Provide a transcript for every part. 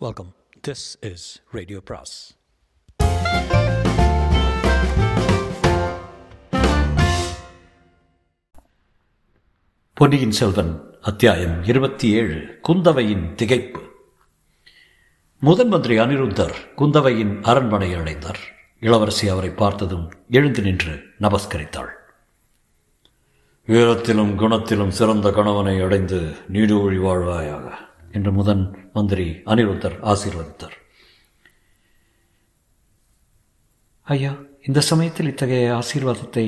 Welcome. This is Radio Pras. பொன்னியின் செல்வன் அத்தியாயம் இருபத்தி ஏழு குந்தவையின் திகைப்பு முதன் மந்திரி அனிருத்தர் குந்தவையின் அரண்மனையை அடைந்தார் இளவரசி அவரை பார்த்ததும் எழுந்து நின்று நமஸ்கரித்தாள் வீரத்திலும் குணத்திலும் சிறந்த கணவனை அடைந்து நீடூழி வாழ்வாயாக என்று முதன் மந்திரி அனிருத்தர் ஆசீர்வதித்தார். ஐயா இந்த சமயத்தில் இத்தகைய ஆசீர்வாதத்தை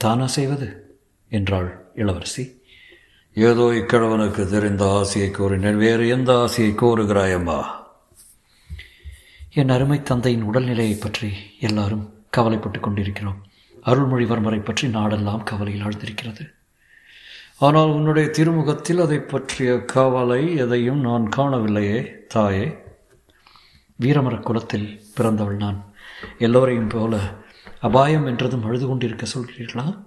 தானா செய்வது? என்றாள் இளவரசி. ஏதோ இக்கிழவனுக்கு தெரிந்த ஆசையை கோரினேன் வேறு எந்த ஆசையை கோருகிறாயம்மா என் அருமை தந்தையின் உடல்நிலையை பற்றி எல்லாரும் கவலைப்பட்டுக் கொண்டிருக்கிறோம். அருள்மொழிவர்மரை பற்றி நாடெல்லாம் கவலையில் ஆழ்ந்திருக்கிறது. ஆனால் உன்னுடைய திருமுகத்தில் அதை பற்றிய கவலை எதையும் நான் காணவில்லையே தாயே. வீரமர குலத்தில் பிறந்தவள் நான். எல்லோரையும் போல அபாயம் என்றதும் அழுது கொண்டிருக்க சொல்கிறீர்களா?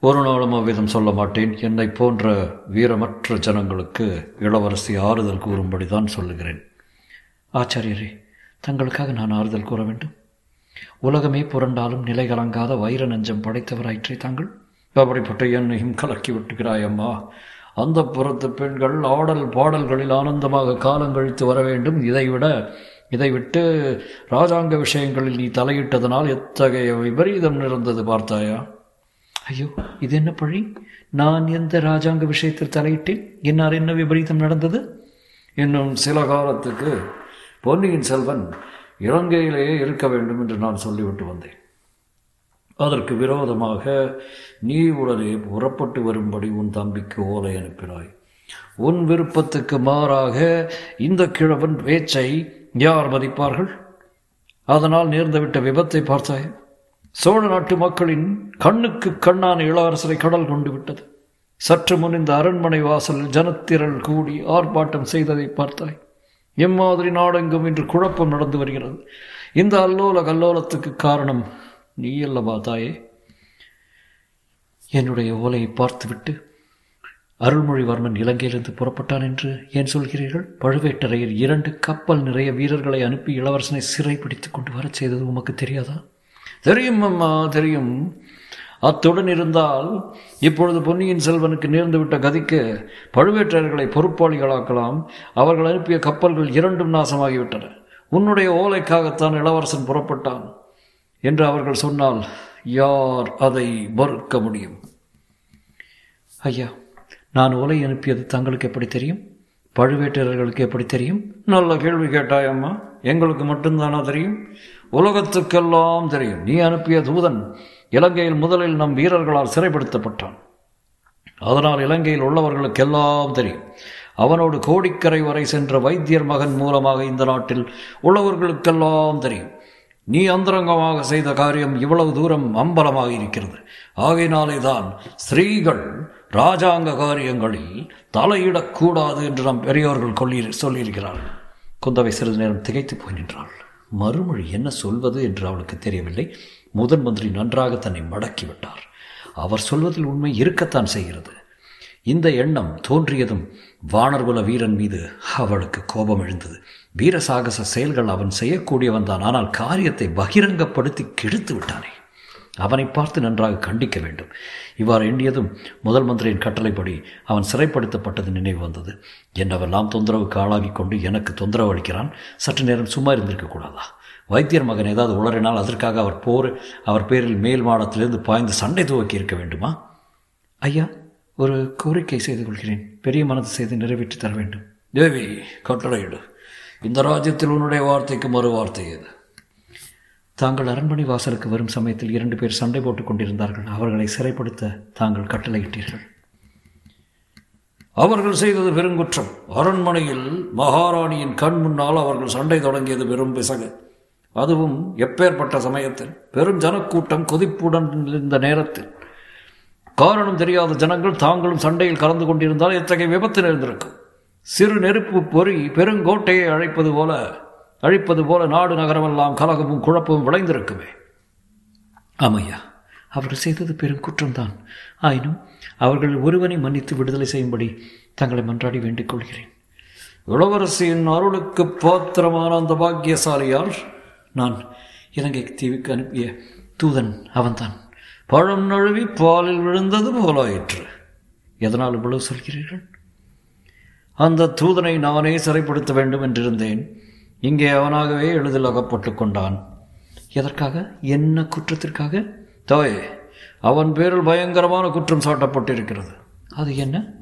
ஒரு நாளும் அவ்விதம் சொல்ல மாட்டேன். என்னை போன்ற வீரமற்ற ஜனங்களுக்கு இளவரசி ஆறுதல் கூறும்படி தான் சொல்லுகிறேன். ஆச்சாரியரே தங்களுக்காக நான் ஆறுதல் கூற வேண்டும். உலகமே புரண்டாலும் நிலை கலங்காத வைர நஞ்சம் படைத்தவராயிற்றே தாங்கள். அப்படிப்பட்ட என்னையும் கலக்கி விட்டுகிறாய் அம்மா அந்த புறத்து பெண்கள் ஆடல் பாடல்களில் ஆனந்தமாக காலம் கழித்து வர வேண்டும். இதைவிட இதை விட்டு ராஜாங்க விஷயங்களில் நீ தலையிட்டதனால் எத்தகைய விபரீதம் நிறந்தது பார்த்தாயா? ஐயோ இது என்ன பழி? நான் எந்த ராஜாங்க விஷயத்தில் தலையிட்டேன்? என்னால் என்ன விபரீதம் நடந்தது? இன்னும் சில காலத்துக்கு பொன்னியின் செல்வன் இலங்கையிலேயே இருக்க வேண்டும் என்று நான் சொல்லிவிட்டு வந்தேன். அதற்கு விரோதமாக நீ உடனே புறப்பட்டு வரும்படி உன் தம்பிக்கு ஓலை அனுப்பினாய். உன் விருப்பத்துக்கு மாறாக இந்த கிழவன் பேச்சை யார் மதிப்பார்கள்? அதனால் நேர்ந்துவிட்ட விபத்தை பார்த்தாய்? சோழ நாட்டு மக்களின் கண்ணுக்கு கண்ணான இளவரசரை கடல் கொண்டு விட்டது. சற்று முன் இந்த அரண்மனை வாசலில் ஜனத்திரள் கூடி ஆர்ப்பாட்டம் செய்ததை பார்த்தாய். எம்மாதிரி நாடெங்கும் இன்று குழப்பம் நடந்து வருகிறது. இந்த அல்லோல கல்லோலத்துக்கு காரணம் நீ அல்லவா தாயே. என்னுடைய ஓலையை பார்த்துவிட்டு அருள்மொழிவர்மன் இலங்கையிலிருந்து புறப்பட்டான் என்று ஏன் சொல்கிறீர்கள்? பழுவேட்டரையர் இரண்டு கப்பல் நிறைய வீரர்களை அனுப்பி இளவரசனை சிறை பிடித்து கொண்டு வரச் செய்தது உமக்கு தெரியாதா? தெரியும் அம்மா தெரியும். அத்துடன் இருந்தால் இப்பொழுது பொன்னியின் செல்வனுக்கு நேர்ந்துவிட்ட கதிக்கு பழுவேட்டரர்களை பொறுப்பாளிகளாக்கலாம். அவர்கள் அனுப்பிய கப்பல்கள் இரண்டும் நாசமாகிவிட்டன. உன்னுடைய ஓலைக்காகத்தான் இளவரசன் புறப்பட்டான். என்று அவர்கள் சொன்னால் யார் அதை மறுக்க முடியும்? ஐயா நான் ஓலை அனுப்பியது தங்களுக்கு எப்படி தெரியும்? பழுவேட்டரர்களுக்கு எப்படி தெரியும்? நல்ல கேள்வி கேட்டாயம்மா எங்களுக்கு மட்டும்தானா தெரியும்? உலகத்துக்கெல்லாம் தெரியும். நீ அனுப்பிய தூதன் இலங்கையில் முதலில் நம் வீரர்களால் சிறைப்படுத்தப்பட்டான். அதனால் இலங்கையில் உள்ளவர்களுக்கெல்லாம் தெரியும். அவனோடு கோடிக்கரை வரை சென்ற வைத்தியர் மகன் மூலமாக இந்த நாட்டில் உள்ளவர்களுக்கெல்லாம் தெரியும். நீ அந்தரங்கமாக செய்த காரியம் இவ்வளவு தூரம் அம்பலமாக இருக்கிறது ஆகையினாலே தான் ஸ்திரீகள் ராஜாங்க காரியங்களில் தலையிடக்கூடாது என்று நம் பெரியோர்கள் கொள்ளி சொல்லியிருக்கிறார்கள். குந்தவை சிறிது நேரம் திகைத்து போய் நின்றாள். மறுமொழி என்ன சொல்வது என்று அவளுக்கு தெரியவில்லை. முதன் மந்திரி நன்றாக தன்னை மடக்கிவிட்டார். அவர் சொல்வதில் உண்மை இருக்கத்தான் செய்கிறது. இந்த எண்ணம் தோன்றியதும் வானர்குல வீரன் மீது அவளுக்கு கோபம் எழுந்தது. வீர சாகச செயல்கள் அவன் செய்யக்கூடியவன் தான். ஆனால் காரியத்தை பகிரங்கப்படுத்தி கெடுத்து விட்டானே. அவனை பார்த்து நன்றாக கண்டிக்க வேண்டும். இவ்வாறு எண்ணியதும் முதல் மந்திரியின் கட்டளைப்படி அவன் சிறைப்படுத்தப்பட்டது நினைவு வந்தது. என்னவெல்லாம் தொந்தரவுக்கு ஆளாகி கொண்டு எனக்கு தொந்தரவு அளிக்கிறான்? சற்று நேரம் சும்மா இருந்திருக்க கூடாதா? வைத்தியர் மகன் ஏதாவது உளறினால் அதற்காக அவர் போர் அவர் பேரில் மேல் மாடத்திலிருந்து பாய்ந்து சண்டை துவக்கி இருக்க வேண்டுமா? ஐயா ஒரு கோரிக்கை செய்து கொள்கிறேன். பெரிய மனது செய்து நிறைவேற்றி தர வேண்டும். தேவி கட்டளையிடு. இந்த ராஜ்யத்தில் உன்னுடைய வார்த்தைக்கு மறு வார்த்தை எது? தாங்கள் அரண்மனை வாசலுக்கு வரும் சமயத்தில் இரண்டு பேர் சண்டை போட்டுக் கொண்டிருந்தார்கள். அவர்களை சிறைப்படுத்த தாங்கள் கட்டளையிட்டீர்கள். அவர்கள் செய்தது பெருங்குற்றம். அரண்மனையில் மகாராணியின் கண் முன்னால் அவர்கள் சண்டை தொடங்கியது பெரும் பிசகு. அதுவும் எப்பேற்பட்ட சமயத்தில். பெரும் ஜனக்கூட்டம் கொதிப்புடன் இருந்த நேரத்தில். காரணம் தெரியாத ஜனங்கள் தாங்களும் சண்டையில் கலந்து கொண்டிருந்தால் எத்தகைய விபத்து நேர்ந்திருக்கும்? சிறு நெருப்பு பொறி பெருங்கோட்டையை அழைப்பது போல அழிப்பது போல நாடு நகரமெல்லாம் கலகமும் குழப்பமும் விளைந்திருக்குமே. ஆமையா அவர்கள் செய்தது பெரும் குற்றம்தான். ஆயினும் அவர்கள் ஒருவனை மன்னித்து விடுதலை செய்யும்படி தங்களை மன்றாடி வேண்டிக் கொள்கிறேன். இளவரசியின் அருளுக்கு பாத்திரமான அந்த பாக்கியசாலியார் நான் இலங்கை தீவுக்கு அனுப்பிய தூதன் அவன்தான். பழம் நழுவி பாலில் விழுந்தது போலாயிற்று. எதனால் இவ்வளவு சொல்கிறீர்கள்? அந்த தூதனை நானே சிறைப்படுத்த வேண்டும் என்றிருந்தேன். இங்கே அவனாகவே எளிதில் அகப்பட்டு கொண்டான். எதற்காக? என்ன குற்றத்திற்காக? தாயே அவன் பேரில் பயங்கரமான குற்றம் சாட்டப்பட்டிருக்கிறது. அது என்ன?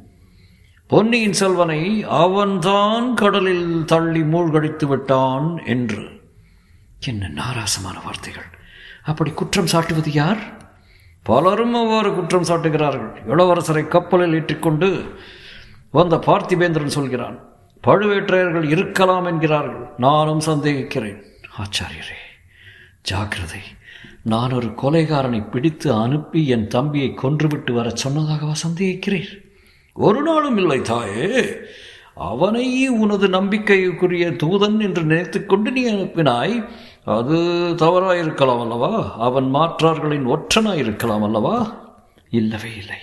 பொன்னியின் செல்வனை அவன்தான் கடலில் தள்ளி மூழ்கடித்து விட்டான் என்று. என்ன நாராசமான வார்த்தைகள். அப்படி குற்றம் சாட்டுவது யார்? பலரும் அவ்வாறு குற்றம் சாட்டுகிறார்கள். இளவரசரை கப்பலில் ஏற்றிக்கொண்டு வந்த பார்த்திபேந்திரன் சொல்கிறான் பழுவேற்றையர்கள் இருக்கலாம் என்கிறார்கள். நானும் சந்தேகிக்கிறேன். ஆச்சாரியரே ஜாக்கிரதை. நான் ஒரு கொலைகாரனை பிடித்து அனுப்பி என் தம்பியை கொன்றுவிட்டு வர சொன்னதாகவா சந்தேகிக்கிறீர்? ஒரு நாளும் இல்லை தாயே. அவனை உனது நம்பிக்கைக்குரிய தூதன் என்று நினைத்துக்கொண்டு நீ அனுப்பினாய். அது தவறாயிருக்கலாம் அல்லவா? அவன் மாற்றார்களின் ஒற்றனாயிருக்கலாம் அல்லவா? இல்லவே இல்லை.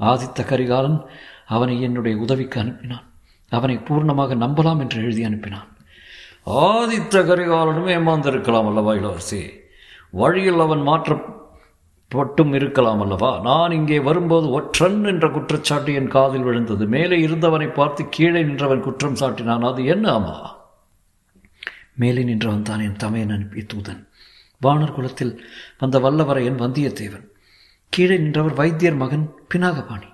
ஆதித்த கரிகாலன் அவனை என்னுடைய உதவிக்கு அனுப்பினான். அவனை பூர்ணமாக நம்பலாம் என்று எழுதி அனுப்பினான். ஆதித்த கரிகாலனும் ஏமாந்திருக்கலாம் அல்லவா இளவரசி? வழியில் அவன் பட்டும் இருக்கலாம் அல்லவா? நான் இங்கே வரும்போது ஒற்றன் என்ற குற்றச்சாட்டு என் காதில் விழுந்தது. மேலே இருந்தவனை பார்த்து கீழே நின்றவன் குற்றம் சாட்டினான். அது என்ன ஆமா மேலே நின்றவன் தான் என் தமையன் அனுப்பிய தூதன். வானர் குலத்தில் வந்த வல்லவரையன் வந்தியத்தேவன். கீழே நின்றவர் வைத்தியர் மகன் பினாகபாணி.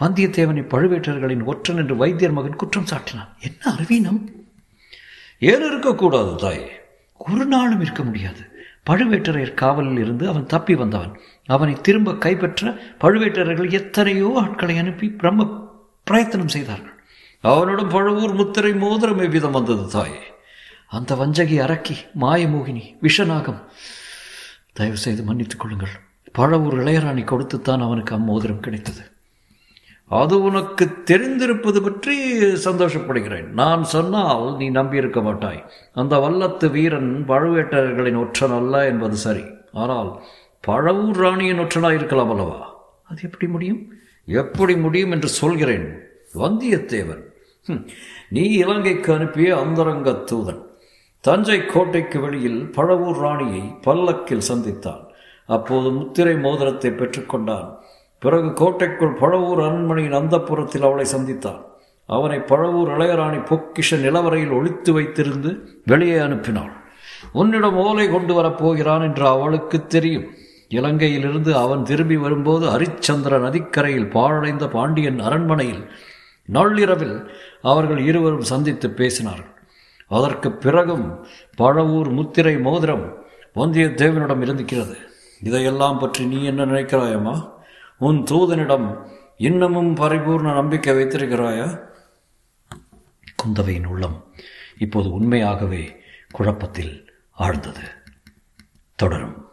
வந்தியத்தேவனை பழுவேட்டர்களின் ஒற்றன் என்று வைத்தியர் மகன் குற்றம் சாட்டினான். என்ன அறிவீனம்? ஏன் இருக்கக்கூடாது தாய்? ஒரு நாளும் இருக்க முடியாது. பழுவேட்டரையர் காவலில் இருந்து அவன் தப்பி வந்தவன். அவனை திரும்ப கைப்பற்ற பழுவேட்டரர்கள் எத்தனையோ ஆட்களை அனுப்பி பிரம்ம பிரயத்தனம் செய்தார்கள். அவனிடம் பழுவூர் முத்திரை மோதிரம் எவ்விதம் வந்தது தாயே? அந்த வஞ்சகி அரக்கி மாயமோகினி விஷநாகம். தயவு செய்து மன்னித்துக் கொள்ளுங்கள். பழவூர் இளையராணி கொடுத்துத்தான் அவனுக்கு அம்மோதிரம் கிடைத்தது. அது உனக்கு தெரிந்திருப்பது பற்றி சந்தோஷப்படுகிறேன். நான் சொன்னால் நீ நம்பியிருக்க மாட்டாய். அந்த வல்லத்து வீரன் பழுவேட்டரர்களின் ஒற்றன் அல்ல என்பது சரி. ஆனால் பழவூர் ராணியின் ஒற்றனாய் இருக்கலாம் அல்லவா? அது எப்படி முடியும்? எப்படி முடியும் என்று சொல்கிறேன் வந்தியத்தேவன். நீ இலங்கைக்கு அனுப்பிய அந்தரங்க தூதன். தஞ்சை கோட்டைக்கு வெளியில் பழவூர் ராணியை பல்லக்கில் சந்தித்தான். அப்போது முத்திரை மோதிரத்தை பெற்றுக்கொண்டான். பிறகு கோட்டைக்குள் பழவூர் அரண்மனையின் அந்தப்புறத்தில் அவளை சந்தித்தான். அவனை பழவூர் இளையராணி பொக்கிஷ நிலவரையில் ஒழித்து வைத்திருந்து வெளியே அனுப்பினாள். உன்னிடம் ஓலை கொண்டு வரப்போகிறான் என்று அவளுக்கு தெரியும். இலங்கையிலிருந்து அவன் திரும்பி வரும்போது ஹரிச்சந்திர நதிக்கரையில் பாழடைந்த பாண்டியன் அரண்மனையில் நள்ளிரவில் அவர்கள் இருவரும் சந்தித்து பேசினார்கள். அதற்கு பிறகும் பழவூர் முத்திரை மோதிரம் வந்தியத்தேவனிடம் இருந்திருக்கிறது இதையெல்லாம் பற்றி நீ என்ன நினைக்கிறாயம்மா? உன் தூதனிடம் இன்னமும் பரிபூர்ண நம்பிக்கை வைத்திருக்கிறாயா? குந்தவையின் உள்ளம் இப்போது உண்மையாகவே குழப்பத்தில் ஆழ்ந்தது. தொடரும்.